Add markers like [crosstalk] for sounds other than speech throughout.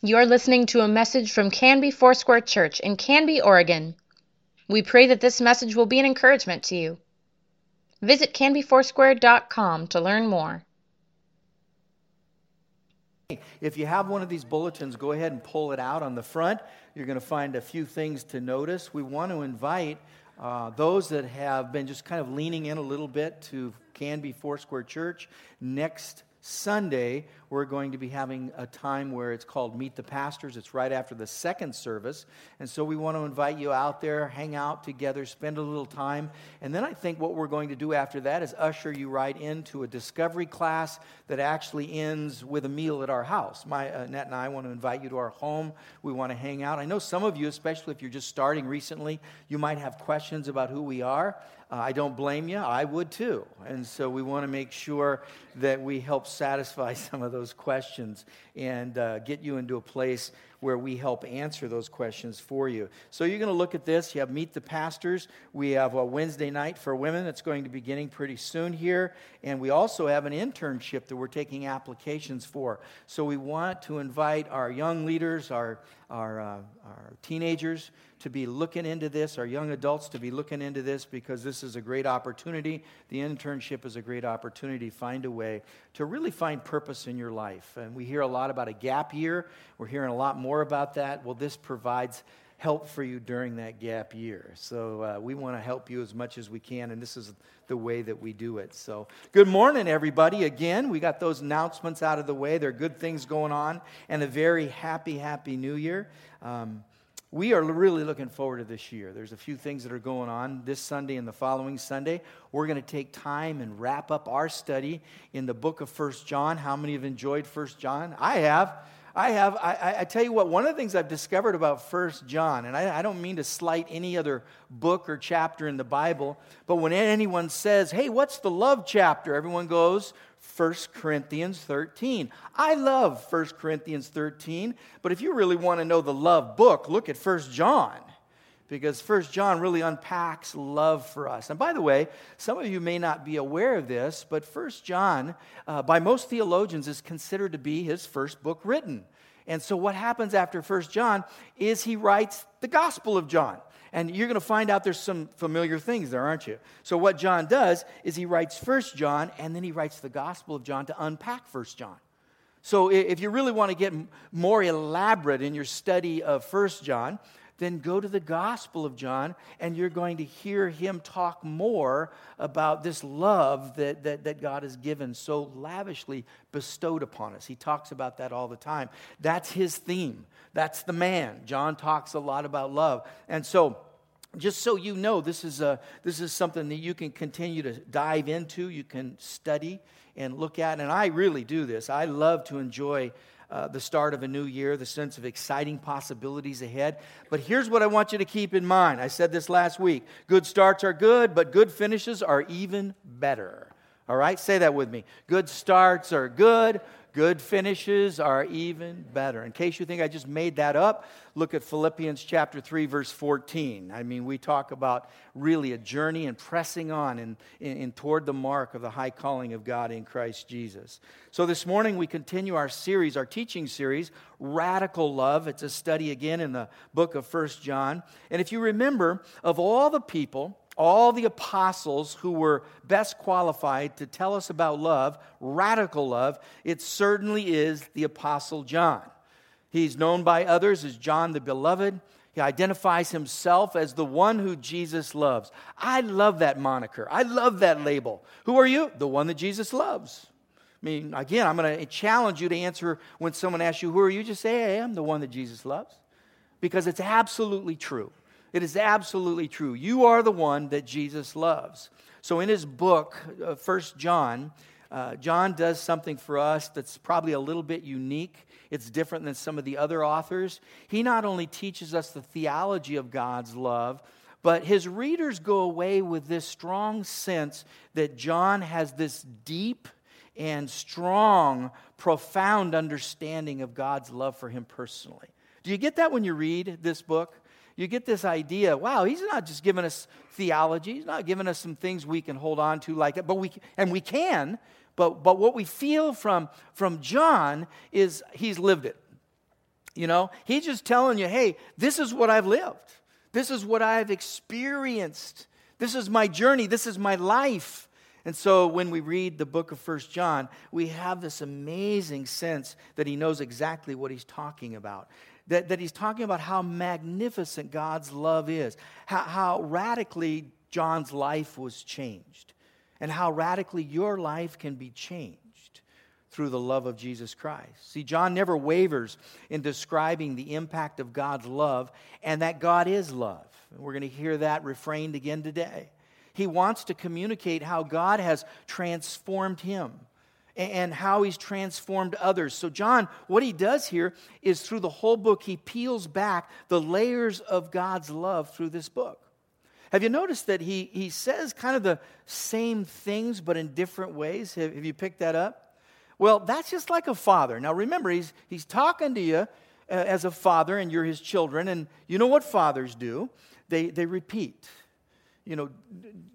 You're listening to a message from Canby Foursquare Church in Canby, Oregon. We pray that this message will be an encouragement to you. Visit canbyfoursquare.com to learn more. If you have one of these bulletins, go ahead and pull it out on the front. You're going to find a few things to notice. We want to invite uh, those that have been just kind of leaning in a little bit to Canby Foursquare Church next Sunday, we're going to be having a time where it's called Meet the Pastors. It's right after the second service. And so we want to invite you out there, hang out together, spend a little time. And then I think what we're going to do after that is usher you right into a discovery class that actually ends with a meal at our house. My uh, Annette and I want to invite you to our home. We want to hang out. I know some of you, especially if you're just starting recently, you might have questions about who we are. Uh, I don't blame you. I would too. And so we want to make sure that we help satisfy [laughs] some of those questions and uh, get you into a place where we help answer those questions for you. So you're going to look at this. You have Meet the Pastors. We have a Wednesday night for women that's going to be beginning pretty soon here. And we also have an internship that we're taking applications for. So we want to invite our young leaders, our, our, uh, our teenagers, to be looking into this, our young adults to be looking into this because this is a great opportunity. The internship is a great opportunity to find a way to really find purpose in your life. And we hear a lot about a gap year. We're hearing a lot more about that. Well, this provides help for you during that gap year. So uh, we want to help you as much as we can, and this is the way that we do it. So, good morning, everybody. Again, we got those announcements out of the way. There are good things going on, and a very happy, happy new year. Um, we are really looking forward to this year. There's a few things that are going on this Sunday and the following Sunday. We're going to take time and wrap up our study in the book of First John. How many have enjoyed First John? I have. I have. I, I, tell you what, one of the things I've discovered about First John, and I, I don't mean to slight any other book or chapter in the Bible, but when anyone says, hey, what's the love chapter? Everyone goes, 1 Corinthians 13. I love 1 Corinthians 13, but if you really want to know the love book, look at 1 John because 1 John really unpacks love for us. And by the way, some of you may not be aware of this, but 1 John, uh, by most theologians, is considered to be his first book written. And so, what happens after 1 John is he writes the Gospel of John. And you're going to find out there's some familiar things there, aren't you? So, what John does is he writes First John and then he writes the Gospel of John to unpack First John. So, if you really want to get more elaborate in your study of First John, then go to the Gospel of John and you're going to hear him talk more about this love that, that, that, God has given so lavishly bestowed upon us. He talks about that all the time. That's his theme. That's the man. John talks a lot about love. And so, just so you know, this is, a, this is something that you can continue to dive into, you can study and look at. And I really do this. I love to enjoy uh, the start of a new year, the sense of exciting possibilities ahead. But here's what I want you to keep in mind. I said this last week good starts are good, but good finishes are even better. All right, say that with me. Good starts are good, Good finishes are even better. In case you think I just made that up, look at Philippians chapter 3, verse 14. I mean, we talk about really a journey and pressing on and, toward the mark of the high calling of God in Christ Jesus. So this morning we continue our series, our teaching series, Radical Love. It's a study again in the book of First John. And if you remember, of all the people, all the apostles who were best qualified to tell us about love, radical love, it certainly is the apostle John. He's known by others as John the Beloved. He identifies himself as the one who Jesus loves. I love that moniker. I love that label. Who are you? The one that Jesus loves. I mean, again, I'm going to challenge you to answer when someone asks you, Who are you? Just say, I am the one that Jesus loves. Because it's absolutely true. It is absolutely true. You are the one that Jesus loves. So in his book, uh, First John, uh, John does something for us that's probably a little bit unique. It's different than some of the other authors. He not only teaches us the theology of God's love, but his readers go away with this strong sense that John has this deep and strong, profound understanding of God's love for him personally. Do you get that when you read this book? You get this idea wow, he's not just giving us theology, he's not giving us some things we can hold on to like it, but we, and we can, but, but what we feel from, from John is he's lived it. You know, he's just telling you, hey, this is what I've lived. This is what I've experienced. This is my journey. This is my life. And so when we read the book of First John, we have this amazing sense that he knows exactly what he's talking about. That, that he's talking about how magnificent God's love is, how, how radically John's life was changed, and how radically your life can be changed through the love of Jesus Christ. See, John never wavers in describing the impact of God's love and that God is love. And we're going to hear that refrained again today. He wants to communicate how God has transformed him and how he's transformed others. So, John, what he does here is through the whole book, he peels back the layers of God's love through this book. Have you noticed that he, he says kind of the same things but in different ways? Have, have you picked that up? Well, that's just like a father. Now remember, he's, he's talking to you uh, as a father and you're his children. And you know what fathers do? They, they repeat. You know,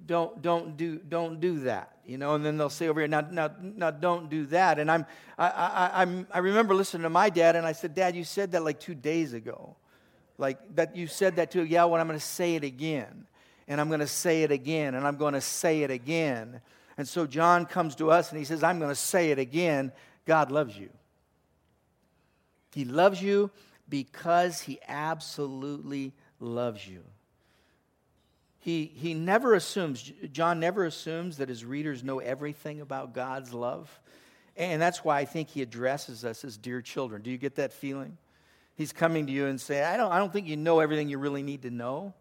don't, don't, do, don't do that. You know, and then they'll say over here, now, now, now don't do that. And I'm, I, I, I'm, I remember listening to my dad and I said, Dad, you said that like two days ago. Like that you said that too. Yeah, well, I'm going to say it again. And I'm going to say it again. And I'm going to say it again. And so John comes to us and he says, I'm going to say it again God loves you. He loves you because he absolutely loves you. He, he never assumes, John never assumes that his readers know everything about God's love. And that's why I think he addresses us as dear children. Do you get that feeling? He's coming to you and saying, I don't, I don't think you know everything you really need to know.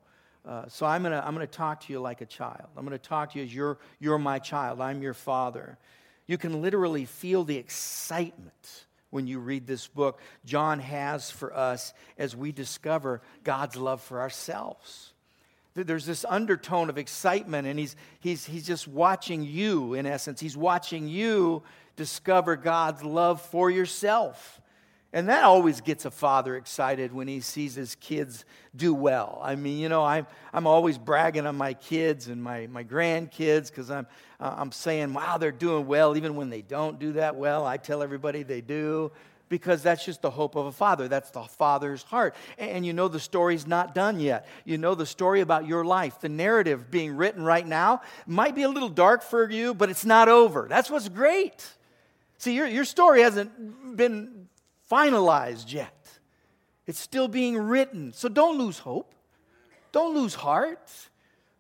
Uh, so I'm going to I'm to talk to you like a child. I'm going to talk to you as you're, you're my child. I'm your father. You can literally feel the excitement when you read this book John has for us as we discover God's love for ourselves. There's this undertone of excitement, and he's, he's, he's just watching you, in essence. He's watching you discover God's love for yourself. And that always gets a father excited when he sees his kids do well. I mean, you know, I'm, I'm always bragging on my kids and my, my grandkids because I'm, uh, I'm saying, wow, they're doing well. Even when they don't do that well, I tell everybody they do because that's just the hope of a father. That's the father's heart. And you know, the story's not done yet. You know, the story about your life, the narrative being written right now might be a little dark for you, but it's not over. That's what's great. See, your, your story hasn't been finalized yet. It's still being written. So don't lose hope. Don't lose heart.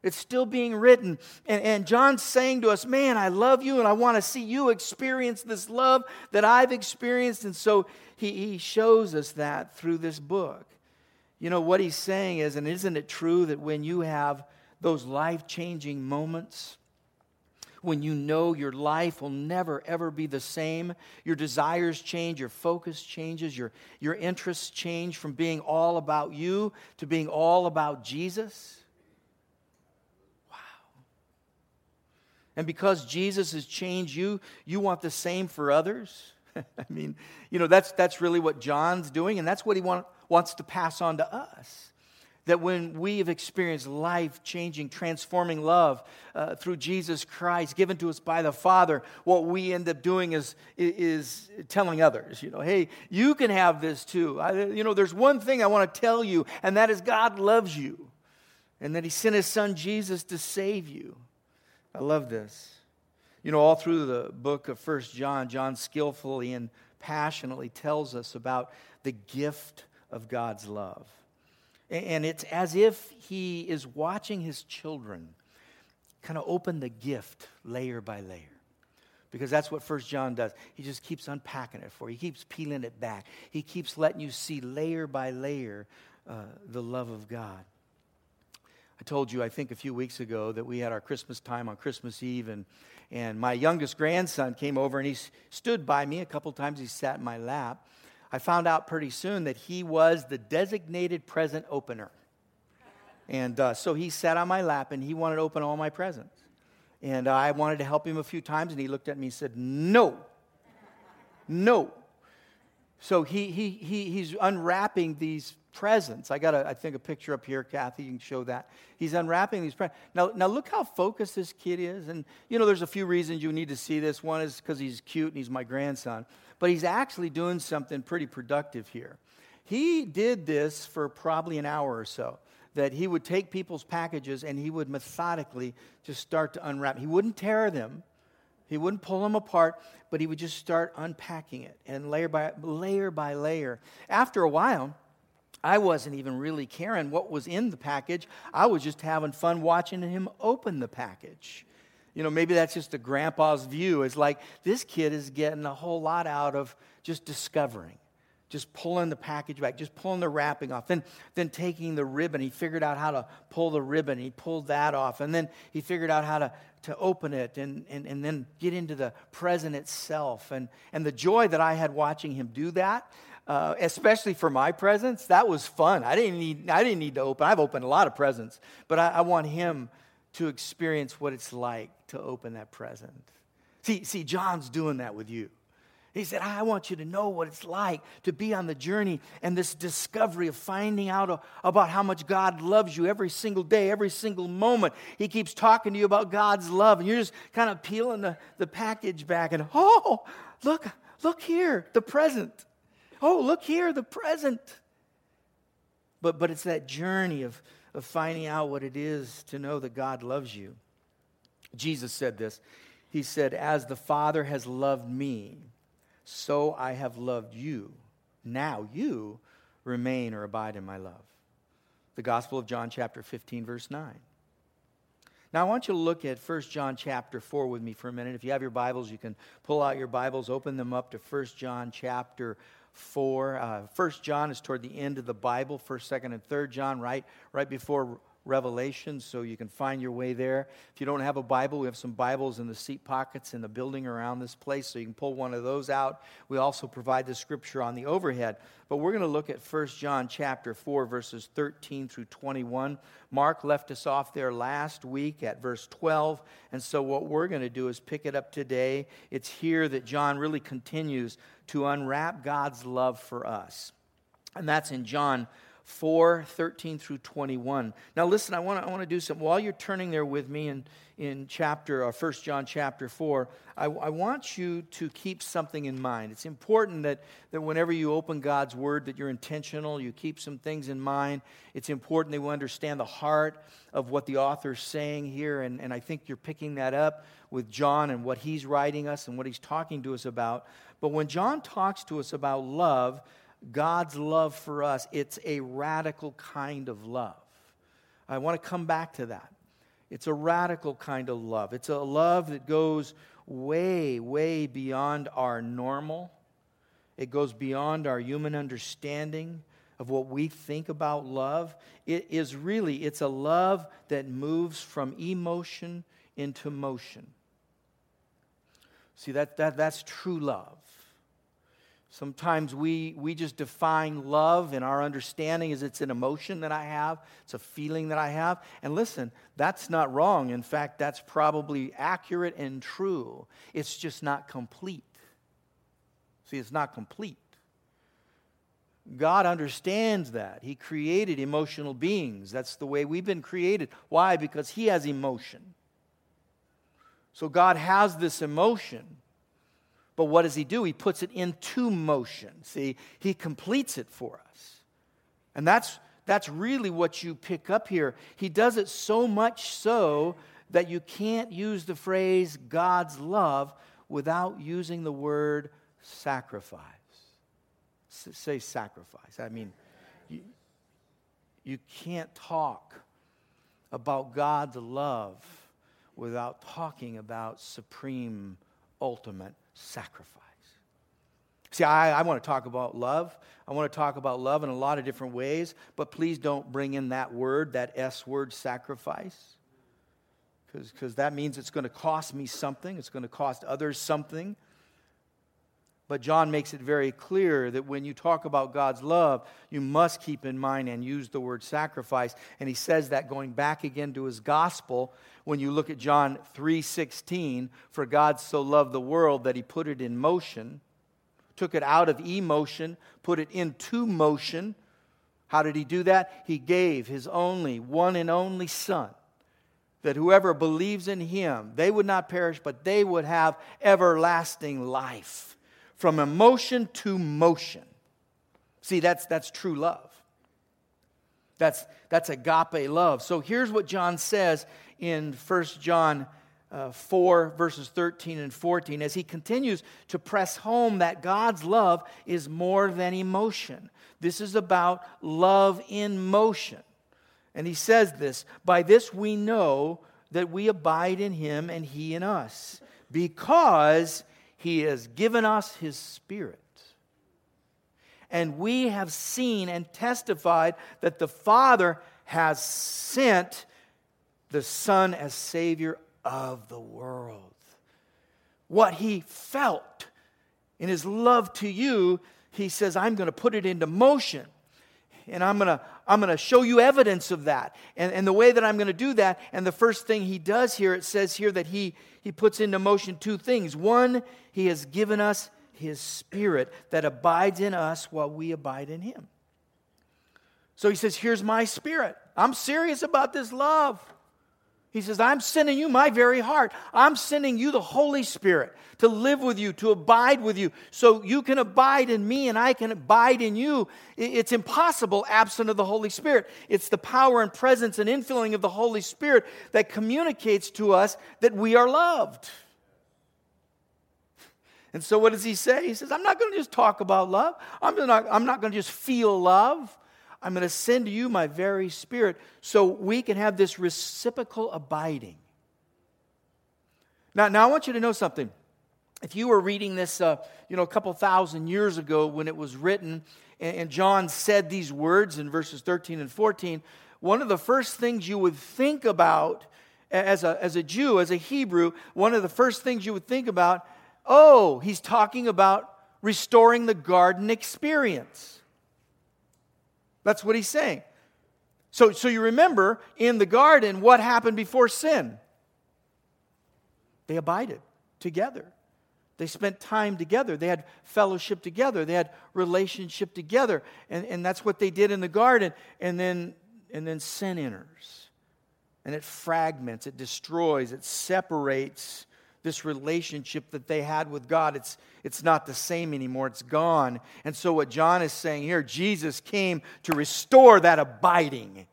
It's still being written. And, and John's saying to us, Man, I love you and I want to see you experience this love that I've experienced. And so he, he shows us that through this book. You know, what he's saying is, and isn't it true that when you have those life changing moments, when you know your life will never, ever be the same. Your desires change, your focus changes, your, your interests change from being all about you to being all about Jesus. And because Jesus has changed you, you want the same for others. [laughs] I mean, you know, that's, that's really what John's doing, and that's what he want, wants to pass on to us that when we have experienced life changing, transforming love uh, through Jesus Christ given to us by the Father, what we end up doing is, is telling others, you know, hey, you can have this too. I, you know, there's one thing I want to tell you, and that is God loves you, and that He sent His Son Jesus to save you. I love this. You know, all through the book of First John, John skillfully and passionately tells us about the gift of God's love. And it's as if he is watching his children kind of open the gift layer by layer. Because that's what First John does. He just keeps unpacking it for you. He keeps peeling it back. He keeps letting you see layer by layer uh, the love of God. I told you, I think a few weeks ago, that we had our Christmas time on Christmas Eve, and, and my youngest grandson came over and he stood by me a couple times. He sat in my lap. I found out pretty soon that he was the designated present opener. And uh, so he sat on my lap and he wanted to open all my presents. And I wanted to help him a few times, and he looked at me and said, No, no. So he, he, he, he's unwrapping these presents. I got, a, I think, a picture up here, Kathy. You can show that. He's unwrapping these presents. Now, now, look how focused this kid is. And, you know, there's a few reasons you need to see this. One is because he's cute and he's my grandson. But he's actually doing something pretty productive here. He did this for probably an hour or so. That he would take people's packages and he would methodically just start to unwrap. He wouldn't tear them, he wouldn't pull them apart, but he would just start unpacking it and layer by layer by layer. After a while, I wasn't even really caring what was in the package. I was just having fun watching him open the package. You know, maybe that's just a grandpa's view. It's like this kid is getting a whole lot out of just discovering, just pulling the package back, just pulling the wrapping off, then, then taking the ribbon. He figured out how to pull the ribbon. He pulled that off. And then he figured out how to, to open it and, and, and then get into the present itself. And, and the joy that I had watching him do that, uh, especially for my presents, that was fun. I didn't, need, I didn't need to open. I've opened a lot of presents, but I, I want him to experience what it's like to open that present. See, see, John's doing that with you. He said, I want you to know what it's like to be on the journey and this discovery of finding out about how much God loves you every single day, every single moment. He keeps talking to you about God's love, and you're just kind of peeling the, the package back and, oh, look, look here, the present. Oh, look here, the present. But, but it's that journey of, of finding out what it is to know that God loves you. Jesus said this. He said, As the Father has loved me, so I have loved you. Now you remain or abide in my love. The Gospel of John, chapter 15, verse 9. Now, I want you to look at 1 John chapter 4 with me for a minute. If you have your Bibles, you can pull out your Bibles, open them up to 1 John chapter 4. Uh, 1 John is toward the end of the Bible, 1st, 2nd, and 3rd John, right, right before Revelation, so you can find your way there. If you don't have a Bible, we have some Bibles in the seat pockets in the building around this place, so you can pull one of those out. We also provide the scripture on the overhead. But we're going to look at 1 John chapter 4, verses 13 through 21. Mark left us off there last week at verse 12, and so what we're going to do is pick it up today. It's here that John really continues to unwrap God's love for us. And that's in John 4 13 through 21. Now, listen, I want to I wanna do something. While you're turning there with me in, in chapter, uh, 1 John chapter 4, I, I want you to keep something in mind. It's important that, that whenever you open God's word, that you're intentional, you keep some things in mind. It's important that we understand the heart of what the author's saying here, and, and I think you're picking that up with John and what he's writing us and what he's talking to us about. But when John talks to us about love, God's love for us, it's a radical kind of love. I want to come back to that. It's a radical kind of love. It's a love that goes way, way beyond our normal. It goes beyond our human understanding of what we think about love. It is really, it's a love that moves from emotion into motion. See, that, that, that's true love. Sometimes we, we just define love and our understanding as it's an emotion that I have, it's a feeling that I have. And listen, that's not wrong. In fact, that's probably accurate and true. It's just not complete. See, it's not complete. God understands that. He created emotional beings. That's the way we've been created. Why? Because He has emotion. So God has this emotion. But what does he do? He puts it into motion. See, he completes it for us. And that's, that's really what you pick up here. He does it so much so that you can't use the phrase God's love without using the word sacrifice. S- say sacrifice. I mean, you, you can't talk about God's love without talking about supreme, ultimate sacrifice. See, I, I want to talk about love. I want to talk about love in a lot of different ways, but please don't bring in that word, that S word, sacrifice, because that means it's going to cost me something, it's going to cost others something. But John makes it very clear that when you talk about God's love, you must keep in mind and use the word sacrifice. And he says that going back again to his gospel when you look at John 3:16, for God so loved the world that he put it in motion, took it out of emotion, put it into motion. How did he do that? He gave his only, one and only Son, that whoever believes in him, they would not perish, but they would have everlasting life. From emotion to motion. See, that's, that's true love. That's, that's agape love. So here's what John says in 1 John uh, 4, verses 13 and 14, as he continues to press home that God's love is more than emotion. This is about love in motion. And he says this By this we know that we abide in him and he in us, because he has given us his Spirit and we have seen and testified that the Father has sent the Son as Savior of the world. What he felt in his love to you, he says, I'm going to put it into motion. And I'm going to, I'm to show you evidence of that. And, and the way that I'm going to do that, and the first thing he does here, it says here that he, he puts into motion two things. One, he has given us his Spirit that abides in us while we abide in him. So he says, Here's my Spirit. I'm serious about this love. He says, I'm sending you my very heart. I'm sending you the Holy Spirit to live with you, to abide with you, so you can abide in me and I can abide in you. It's impossible absent of the Holy Spirit. It's the power and presence and infilling of the Holy Spirit that communicates to us that we are loved. And so, what does he say? He says, I'm not going to just talk about love. I'm not, I'm not going to just feel love. I'm going to send you my very spirit so we can have this reciprocal abiding. Now, now I want you to know something. If you were reading this, uh, you know, a couple thousand years ago when it was written, and, and John said these words in verses 13 and 14, one of the first things you would think about as a, as a Jew, as a Hebrew, one of the first things you would think about Oh, he's talking about restoring the garden experience. That's what he's saying. So, so you remember in the garden what happened before sin? They abided together. They spent time together. They had fellowship together. They had relationship together. And, and that's what they did in the garden. And then, and then sin enters. And it fragments, it destroys, it separates this relationship that they had with God. It's, it's not the same anymore, it's gone. And so, what John is saying here, Jesus came to restore that abiding.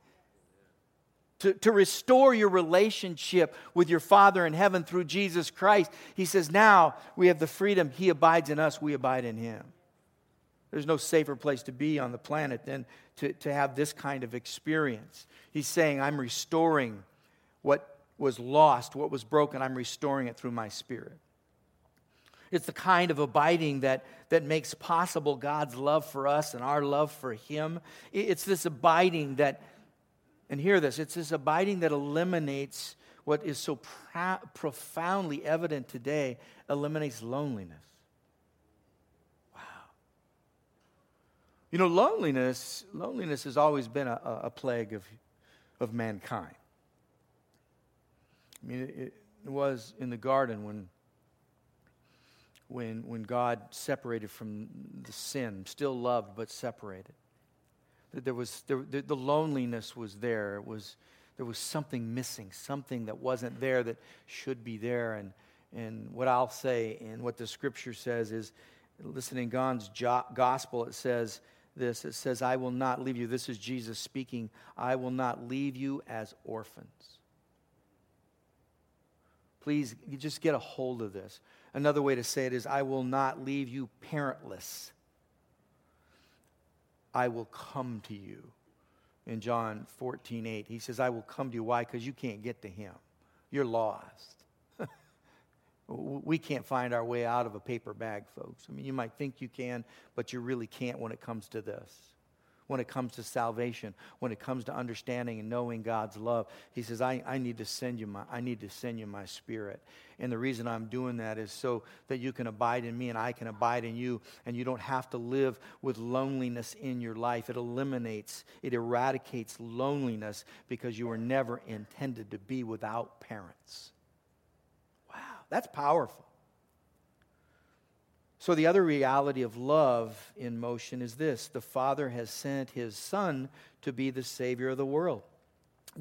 To, to restore your relationship with your Father in heaven through Jesus Christ. He says, Now we have the freedom. He abides in us, we abide in Him. There's no safer place to be on the planet than to, to have this kind of experience. He's saying, I'm restoring what was lost, what was broken, I'm restoring it through my spirit. It's the kind of abiding that, that makes possible God's love for us and our love for Him. It's this abiding that, and hear this, it's this abiding that eliminates what is so pro- profoundly evident today, eliminates loneliness. Wow. You know, loneliness, loneliness has always been a, a plague of, of mankind. I mean, it, it was in the garden when, when, when God separated from the sin, still loved but separated. There was, there, the, loneliness was there. It was, there was something missing, something that wasn't there that should be there. And, and what I'll say and what the scripture says is listen, in God's jo- gospel, it says this it says, I will not leave you. This is Jesus speaking. I will not leave you as orphans. Please just get a hold of this. Another way to say it is, I will not leave you parentless. I will come to you. In John 14, 8, he says, I will come to you. Why? Because you can't get to him. You're lost. [laughs] we can't find our way out of a paper bag, folks. I mean, you might think you can, but you really can't when it comes to this when it comes to salvation, when it comes to understanding and knowing God's love. He says, I, I need to send you my I need to send you my spirit. And the reason I'm doing that is so that you can abide in me and I can abide in you, and you don't have to live with loneliness in your life. It eliminates, it eradicates loneliness because you were never intended to be without parents. Wow, that's powerful. So, the other reality of love in motion is this the Father has sent his Son to be the Savior of the world.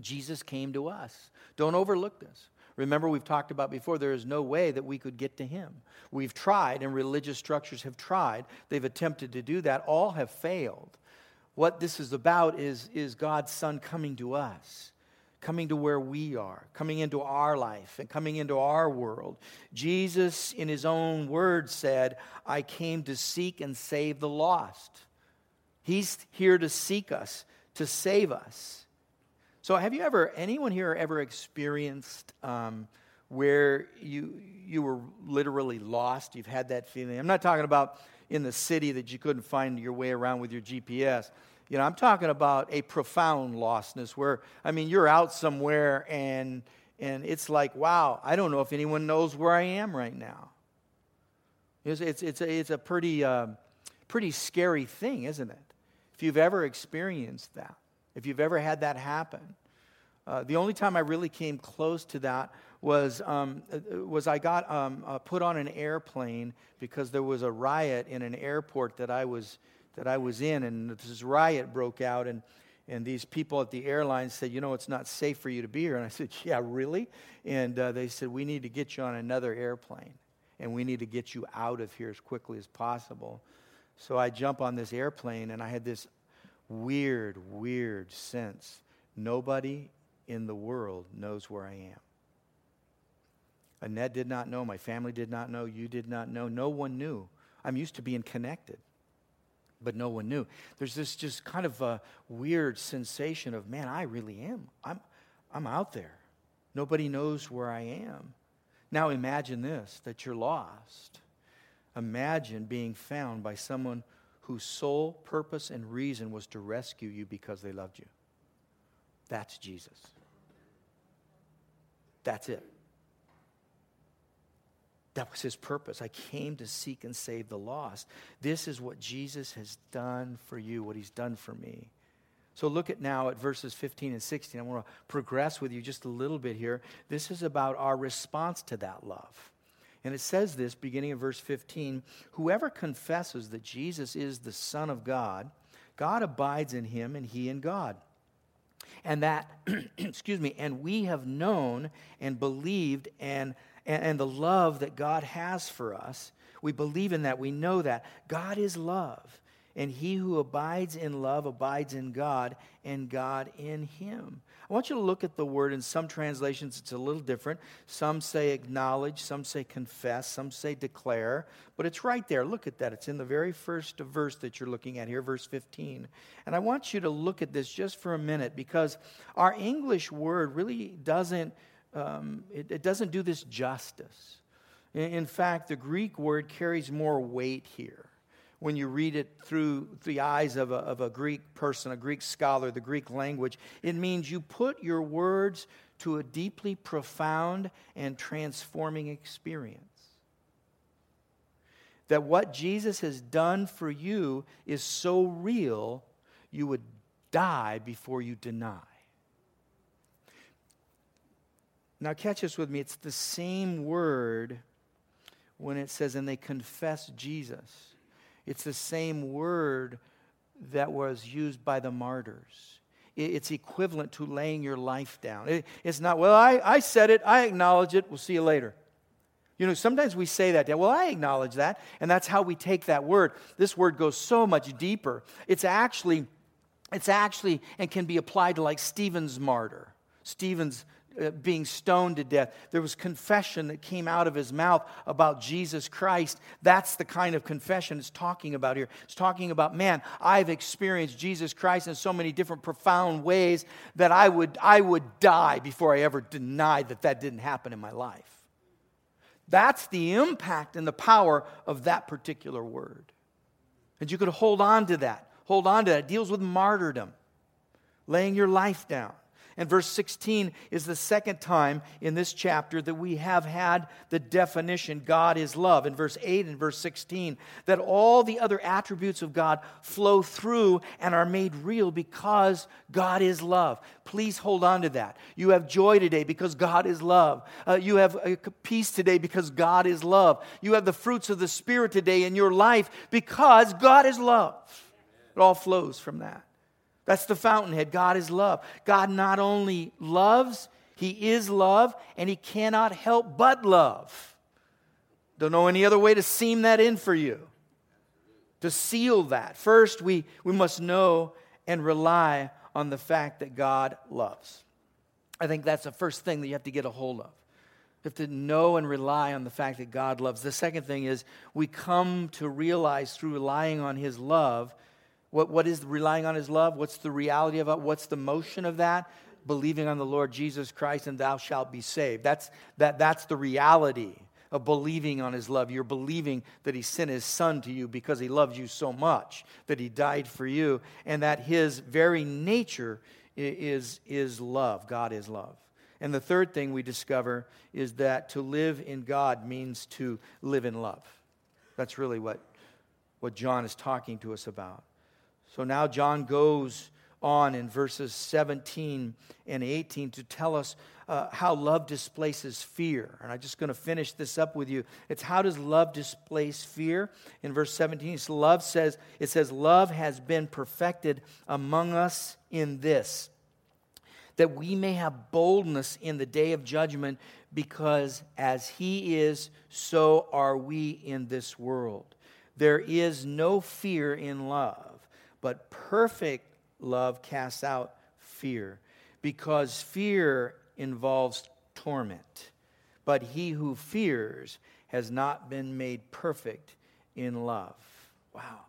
Jesus came to us. Don't overlook this. Remember, we've talked about before, there is no way that we could get to him. We've tried, and religious structures have tried. They've attempted to do that. All have failed. What this is about is, is God's Son coming to us coming to where we are, coming into our life, and coming into our world. Jesus, in his own words, said, I came to seek and save the lost. He's here to seek us, to save us. So, have you ever, anyone here ever experienced um, where you, you were literally lost? You've had that feeling. I'm not talking about in the city that you couldn't find your way around with your GPS. You know, I'm talking about a profound lostness where, I mean, you're out somewhere and, and it's like, wow, I don't know if anyone knows where I am right now. It's, it's, it's, a, it's a pretty, uh, pretty scary thing, isn't it? If you've ever experienced that, if you've ever had that happen. Uh, the only time I really came close to that was, um, uh, was I got um, uh, put on an airplane because there was a riot in an airport that I was that I was in, and this riot broke out, and and these people at the airline said, You know, it's not safe for you to be here. And I said, Yeah, really? And uh, they said, We need to get you on another airplane, and we need to get you out of here as quickly as possible. So I jump on this airplane, and I had this weird, weird sense nobody in the world knows where I am. Annette did not know, my family did not know, you did not know, no one knew. I'm used to being connected but no one knew. There's this just kind of a weird sensation of, man, I really am. I'm, I'm out there. Nobody knows where I am. Now imagine this that you're lost. Imagine being found by someone whose sole purpose and reason was to rescue you because they loved you. That's Jesus. That's it. That was his purpose. I came to seek and save the lost. This is what Jesus has done for you, what he's done for me. So look at now at verses 15 and 16. I want to progress with you just a little bit here. This is about our response to that love. And it says this beginning of verse 15 Whoever confesses that Jesus is the Son of God, God abides in him and he in God. And that, [clears throat] excuse me, and we have known and believed and and, and the love that God has for us. We believe in that. We know that. God is love. And he who abides in love abides in God, and God in him. I want you to look at the word. In some translations, it's a little different. Some say acknowledge, some say confess, some say declare, but it's right there. Look at that. It's in the very first verse that you're looking at here, verse 15. And I want you to look at this just for a minute because our English word really doesn't um, it, it, doesn't do this justice. In, in fact, the Greek word carries more weight here. When you read it through the eyes of a, of a Greek person, a Greek scholar, the Greek language, it means you put your words to a deeply profound and transforming experience. That what Jesus has done for you is so real, you would die before you deny. Now, catch this with me. It's the same word when it says, and they confess Jesus. It's the same word that was used by the martyrs. It's equivalent to laying your life down. It's not, well, I, I said it, I acknowledge it, we'll see you later. You know, sometimes we say that, well, I acknowledge that, and that's how we take that word. This word goes so much deeper. It's actually, it's actually, and can be applied to like Stephen's martyr. Stephen's Uh, being stoned to death. There was confession that came out of his mouth about Jesus Christ. That's the kind of confession it's talking about here. It's talking about, man, I've experienced Jesus Christ in so many different profound ways that I would, I would die before I ever denied that that didn't happen in my life. That's the impact and the power of that particular word. And you could hold on to that. Hold on to that. It deals with martyrdom, laying your life down. And verse 16 is the second time in this chapter that we have had the definition God is love. In verse 8 and verse 16, that all the other attributes of God flow through and are made real because God is love. Please hold on to that. You have joy today because God is love. Uh, you have peace today because God is love. You have the fruits of the Spirit today in your life because God is love. It all flows from that. That's the fountainhead. God is love. God not only loves, He is love, and He cannot help but love. Don't know any other way to seam that in for you, to seal that. First, we, we must know and rely on the fact that God loves. I think that's the first thing that you have to get a hold of. You have to know and rely on the fact that God loves. The second thing is we come to realize through relying on His love what, what is relying on his love? What's the reality of it? What's the motion of that? Believing on the Lord Jesus Christ and thou shalt be saved. That's, that, that's the reality of believing on his love. You're believing that he sent his son to you because he loves you so much, that he died for you, and that his very nature is, is love. God is love. And the third thing we discover is that to live in God means to live in love. That's really what, what John is talking to us about. So now John goes on in verses 17 and 18 to tell us uh, how love displaces fear. And I'm just going to finish this up with you. It's how does love displace fear? In verse 17, love says, it says, love has been perfected among us in this, that we may have boldness in the day of judgment, because as he is, so are we in this world. There is no fear in love but perfect love casts out fear, because fear involves torment. But he who fears has not been made perfect in love. Wow.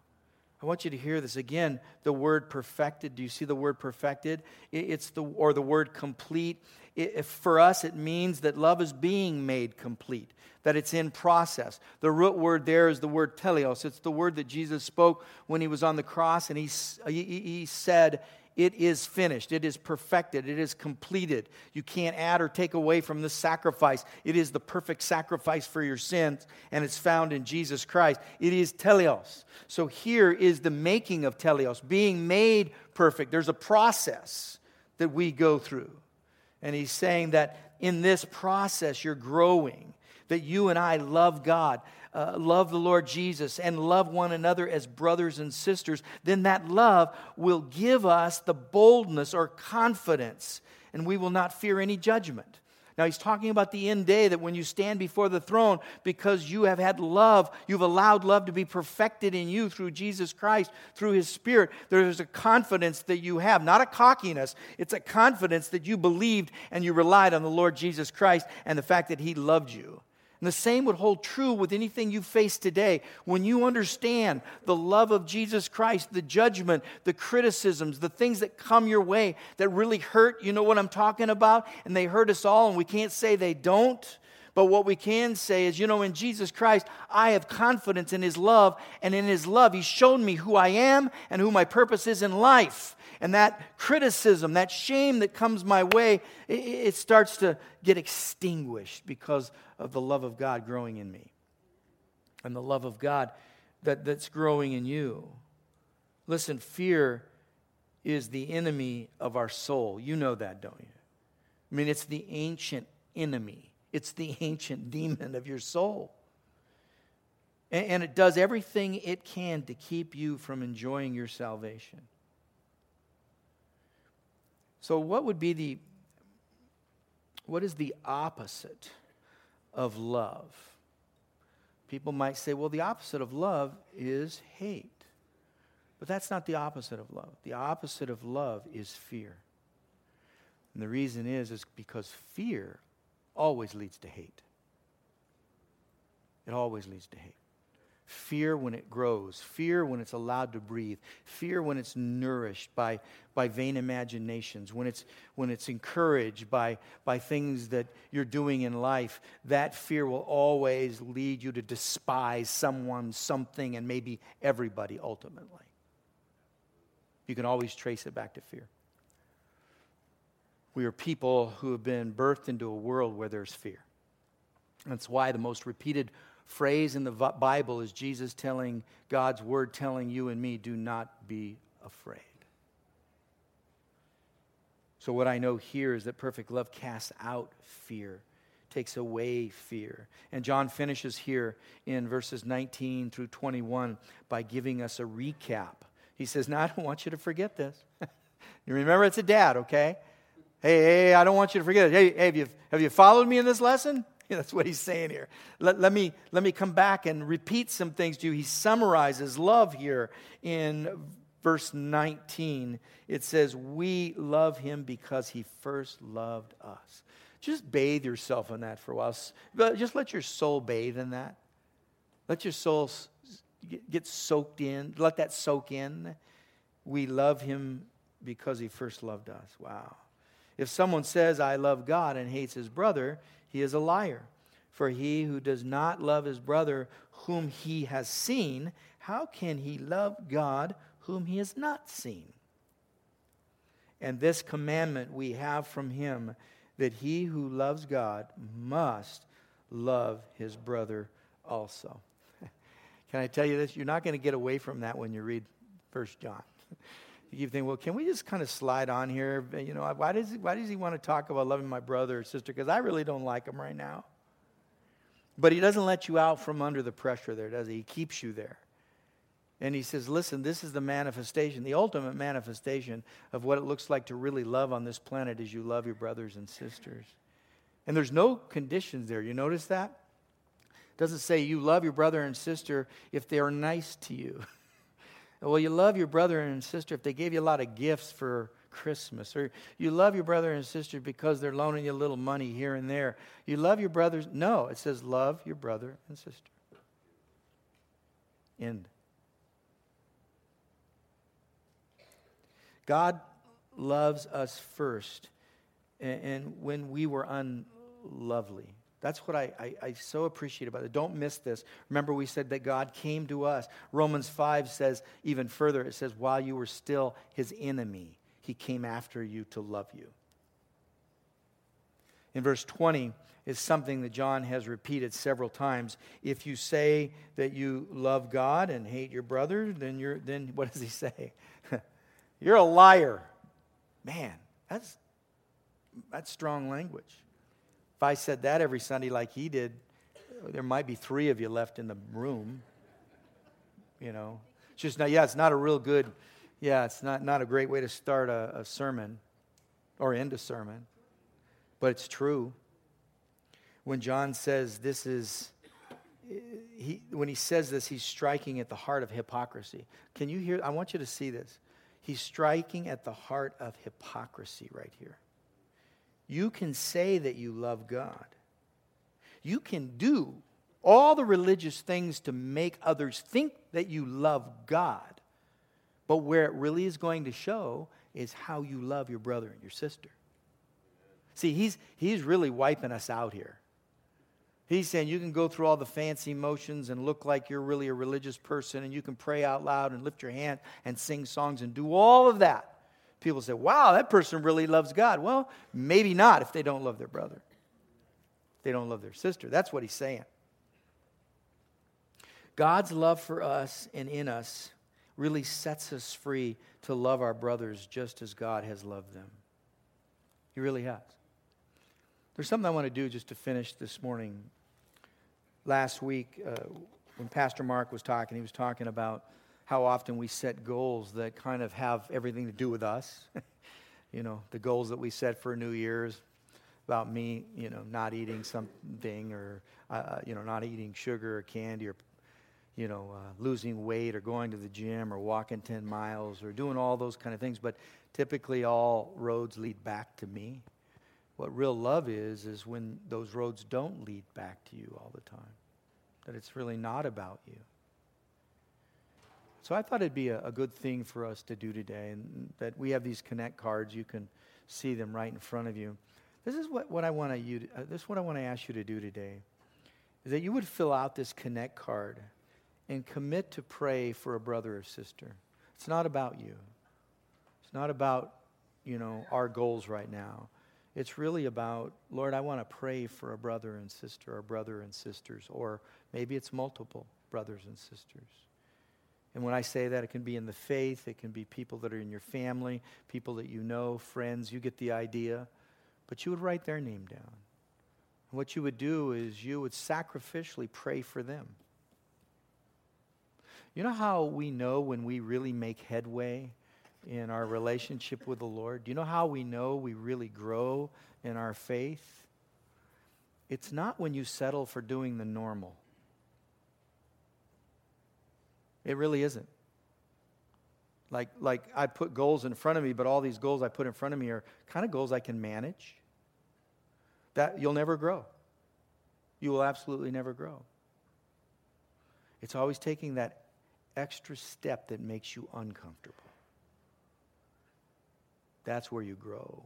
I want you to hear this again. The word perfected. Do you see the word perfected? It's the or the word complete. It, for us, it means that love is being made complete, that it's in process. The root word there is the word teleos. It's the word that Jesus spoke when he was on the cross, and he, he, he said, it is finished. It is perfected. It is completed. You can't add or take away from this sacrifice. It is the perfect sacrifice for your sins, and it's found in Jesus Christ. It is teleos. So here is the making of teleos, being made perfect. There's a process that we go through. And he's saying that in this process, you're growing, that you and I love God uh, love the Lord Jesus and love one another as brothers and sisters, then that love will give us the boldness or confidence, and we will not fear any judgment. Now, he's talking about the end day that when you stand before the throne, because you have had love, you've allowed love to be perfected in you through Jesus Christ, through his Spirit, there's a confidence that you have, not a cockiness. It's a confidence that you believed and you relied on the Lord Jesus Christ and the fact that he loved you. And the same would hold true with anything you face today. When you understand the love of Jesus Christ, the judgment, the criticisms, the things that come your way that really hurt, you know what I'm talking about? And they hurt us all, and we can't say they don't. But what we can say is, you know, in Jesus Christ, I have confidence in His love, and in His love, He's shown me who I am and who my purpose is in life. And that criticism, that shame that comes my way, it, it starts to get extinguished because of the love of God growing in me and the love of God that, that's growing in you. Listen, fear is the enemy of our soul. You know that, don't you? I mean, it's the ancient enemy, it's the ancient [laughs] demon of your soul. And, it does everything it can to keep you from enjoying your salvation. So, what would be the what is the opposite of love? People might say, well, the opposite of love is hate. But that's not the opposite of love. The opposite of love is fear. And the reason is is because fear always leads to hate. It always leads to hate. Fear when it grows, fear when it's allowed to breathe, fear when it's nourished by, by vain imaginations, when it's, when it's encouraged by, by things that you're doing in life, that fear will always lead you to despise someone, something, and maybe everybody ultimately. You can always trace it back to fear. We are people who have been birthed into a world where there's fear. That's why the most repeated phrase in the Bible is Jesus telling God's word, telling you and me, do not be afraid. So, what I know here is that perfect love casts out fear, takes away fear. And John finishes here in verses 19 through 21 by giving us a recap. He says, Now, I don't want you to forget this. [laughs] you remember, it's a dad, okay? Hey, hey, I don't want you to forget it. Hey, hey have, you, have you followed me in this lesson? [laughs] Yeah, that's what he's saying here. Let, let, me, let me come back and repeat some things to you. He summarizes love here in verse 19. It says, We love him because he first loved us. Just bathe yourself in that for a while. Just let your soul bathe in that. Let your soul get soaked in. Let that soak in. We love him because he first loved us. Wow. If someone says, I love God and hates his brother, he is a liar. For he who does not love his brother whom he has seen, how can he love God whom he has not seen? And this commandment we have from him that he who loves God must love his brother also. [laughs] Can I tell you this? You're not going to get away from that when you read First John. [laughs] You keep thinking, well, can we just kind of slide on here? You know, why does, he, why does he want to talk about loving my brother or sister? Because I really don't like him right now. But he doesn't let you out from under the pressure there, does he? He keeps you there. And he says, listen, this is the manifestation, the ultimate manifestation of what it looks like to really love on this planet as you love your brothers and sisters. And there's no conditions there. You notice that? It doesn't say you love your brother and sister if they are nice to you. [laughs] Well, you love your brother and sister if they gave you a lot of gifts for Christmas, or you love your brother and sister because they're loaning you a little money here and there. You love your brothers. No, it says love your brother and sister. End. God loves us first, and, when we were unlovely. That's what I, I, I, so appreciate about it. Don't miss this. Remember, we said that God came to us. Romans 5 says even further, it says, while you were still his enemy, he came after you to love you. In verse 20 is something that John has repeated several times. If you say that you love God and hate your brother, then you're then what does he say? [laughs] you're a liar. Man, that's that's strong language. If I said that every Sunday like he did, there might be three of you left in the room. You know, it's just not, yeah, it's not a real good, yeah, it's not, not a great way to start a, a sermon or end a sermon, but it's true. When John says this is, he, when he says this, he's striking at the heart of hypocrisy. Can you hear? I want you to see this. He's striking at the heart of hypocrisy right here. You can say that you love God. You can do all the religious things to make others think that you love God. But where it really is going to show is how you love your brother and your sister. See, he's, he's really wiping us out here. He's saying you can go through all the fancy motions and look like you're really a religious person, and you can pray out loud and lift your hand and sing songs and do all of that people say, wow, that person really loves God. Well, maybe not if they don't love their brother, they don't love their sister. That's what he's saying. God's love for us and in us really sets us free to love our brothers just as God has loved them. He really has. There's something I want to do just to finish this morning. Last week, uh, when Pastor Mark was talking, he was talking about how often we set goals that kind of have everything to do with us. [laughs] you know, the goals that we set for New Year's about me, you know, not eating something or, uh, uh, you know, not eating sugar or candy or, you know, uh, losing weight or going to the gym or walking 10 miles or doing all those kind of things. But typically all roads lead back to me. What real love is, is when those roads don't lead back to you all the time, that it's really not about you. So I thought it'd be a, a, good thing for us to do today, and that we have these connect cards. You can see them right in front of you. This is what, what I want to you. Uh, this is what I want to ask you to do today. Is that you would fill out this connect card and commit to pray for a brother or sister. It's not about you. It's not about you know our goals right now. It's really about, Lord, I want to pray for a brother and sister, or brother and sisters, or maybe it's multiple brothers and sisters. And when I say that, it can be in the faith, it can be people that are in your family, people that you know, friends, you get the idea. But you would write their name down. And what you would do is you would sacrificially pray for them. You know how we know when we really make headway in our relationship with the Lord? Do you know how we know we really grow in our faith? It's not when you settle for doing the normal. It really isn't. Like, like I put goals in front of me, but all these goals I put in front of me are kind of goals I can manage. That you'll never grow. You will absolutely never grow. It's always taking that extra step that makes you uncomfortable. That's where you grow.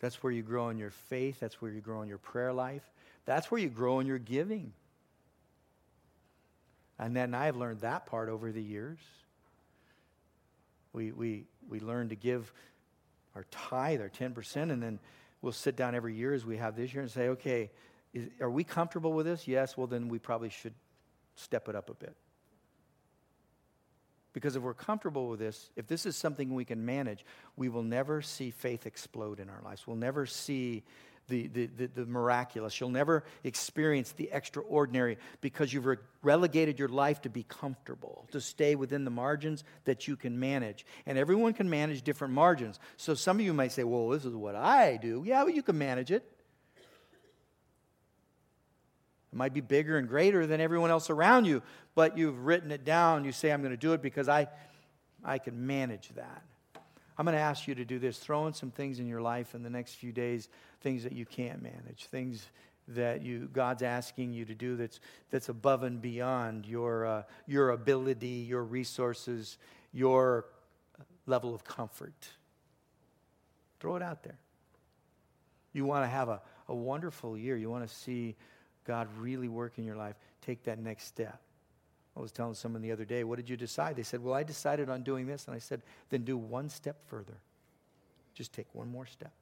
That's where you grow in your faith. That's where you grow in your prayer life. That's where you grow in your giving. And then I've learned that part over the years. We, we, we learn to give our tithe, our 10%, and then we'll sit down every year as we have this year and say, okay, is, are we comfortable with this? Yes, well, then we probably should step it up a bit. Because if we're comfortable with this, if this is something we can manage, we will never see faith explode in our lives. We'll never see the, the, the, the, miraculous. You'll never experience the extraordinary because you've re- relegated your life to be comfortable, to stay within the margins that you can manage. And everyone can manage different margins. So some of you might say, well, this is what I do. Yeah, but you can manage it. It might be bigger and greater than everyone else around you, but you've written it down. You say, I'm going to do it because I, I can manage that. I'm going to ask you to do this. Throw in some things in your life in the next few days, things that you can't manage, things that you God's asking you to do that's that's above and beyond your uh, your ability, your resources, your level of comfort. Throw it out there. You want to have a, a wonderful year. You want to see God really work in your life. Take that next step. I was telling someone the other day, what did you decide? They said, well, I decided on doing this. And I said, then do one step further. Just take one more step.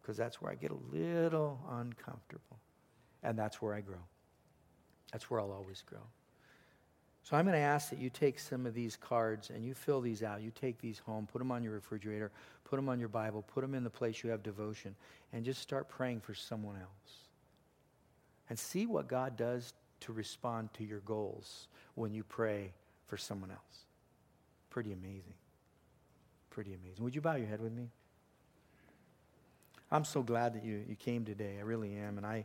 Because that's where I get a little uncomfortable. And that's where I grow. That's where I'll always grow. So I'm going to ask that you take some of these cards and you fill these out. You take these home, put them on your refrigerator, put them on your Bible, put them in the place you have devotion, and just start praying for someone else. And see what God does to respond to your goals when you pray for someone else. Pretty amazing. Pretty amazing. Would you bow your head with me? I'm so glad that you, you came today. I really am. And I,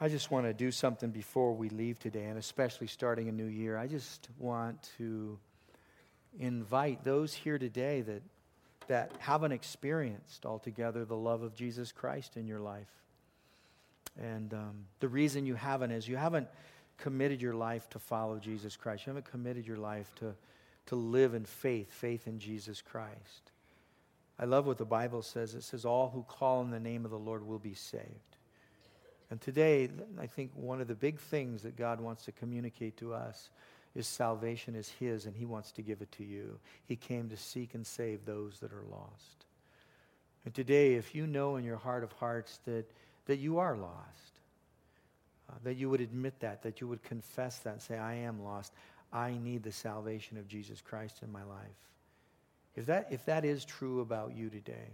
I just want to do something before we leave today, and especially starting a new year. I just want to invite those here today that, that haven't experienced altogether the love of Jesus Christ in your life. And um, the reason you haven't is you haven't committed your life to follow Jesus Christ. You haven't committed your life to, to live in faith, faith in Jesus Christ. I love what the Bible says. It says, All who call on the name of the Lord will be saved. And today, I think one of the big things that God wants to communicate to us is salvation is His, and He wants to give it to you. He came to seek and save those that are lost. And today, if you know in your heart of hearts that that you are lost. Uh, that you would admit that, that you would confess that and say, I am lost. I need the salvation of Jesus Christ in my life. If that, if that is true about you today,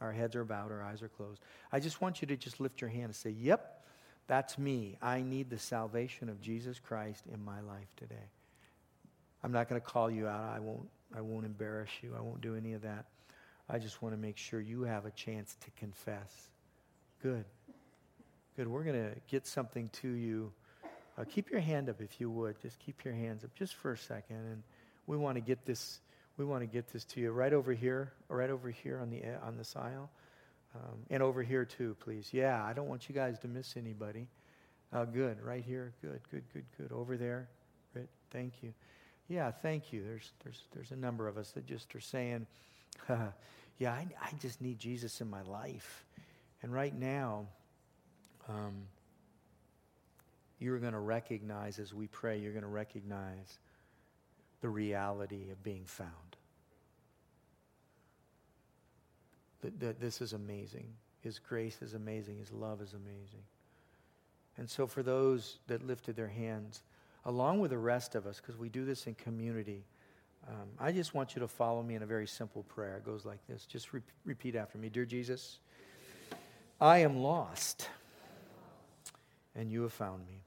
our heads are bowed, our eyes are closed, I just want you to just lift your hand and say, Yep, that's me. I need the salvation of Jesus Christ in my life today. I'm not going to call you out. I won't, I won't embarrass you. I won't do any of that. I just want to make sure you have a chance to confess. Good. Good. We're going to get something to you. Uh, keep your hand up if you would. Just keep your hands up just for a second. And we want to get this. We want to get this to you right over here, right over here on the on this aisle, um, and over here too, please. Yeah, I don't want you guys to miss anybody. Uh, good, right here. Good, good, good, good. Over there, right? Thank you. Yeah, thank you. There's there's there's a number of us that just are saying, [laughs] yeah, I, I just need Jesus in my life, and right now um, you're going to recognize as we pray, you're going to recognize the reality of being found. that, that this is amazing. His grace is amazing. His love is amazing. And so, for those that lifted their hands, along with the rest of us, because we do this in community, um, I just want you to follow me in a very simple prayer. It goes like this just re- repeat after me Dear Jesus, I am lost, and you have found me.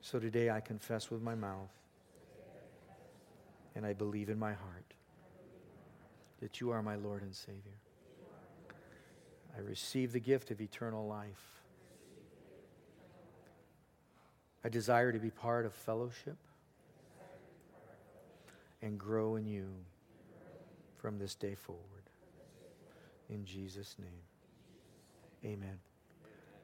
So today I confess with my mouth, and I believe in my heart that you are my Lord and Savior. I receive the gift of eternal life. I desire to be part of fellowship and grow in you from this day forward. In Jesus' name, amen.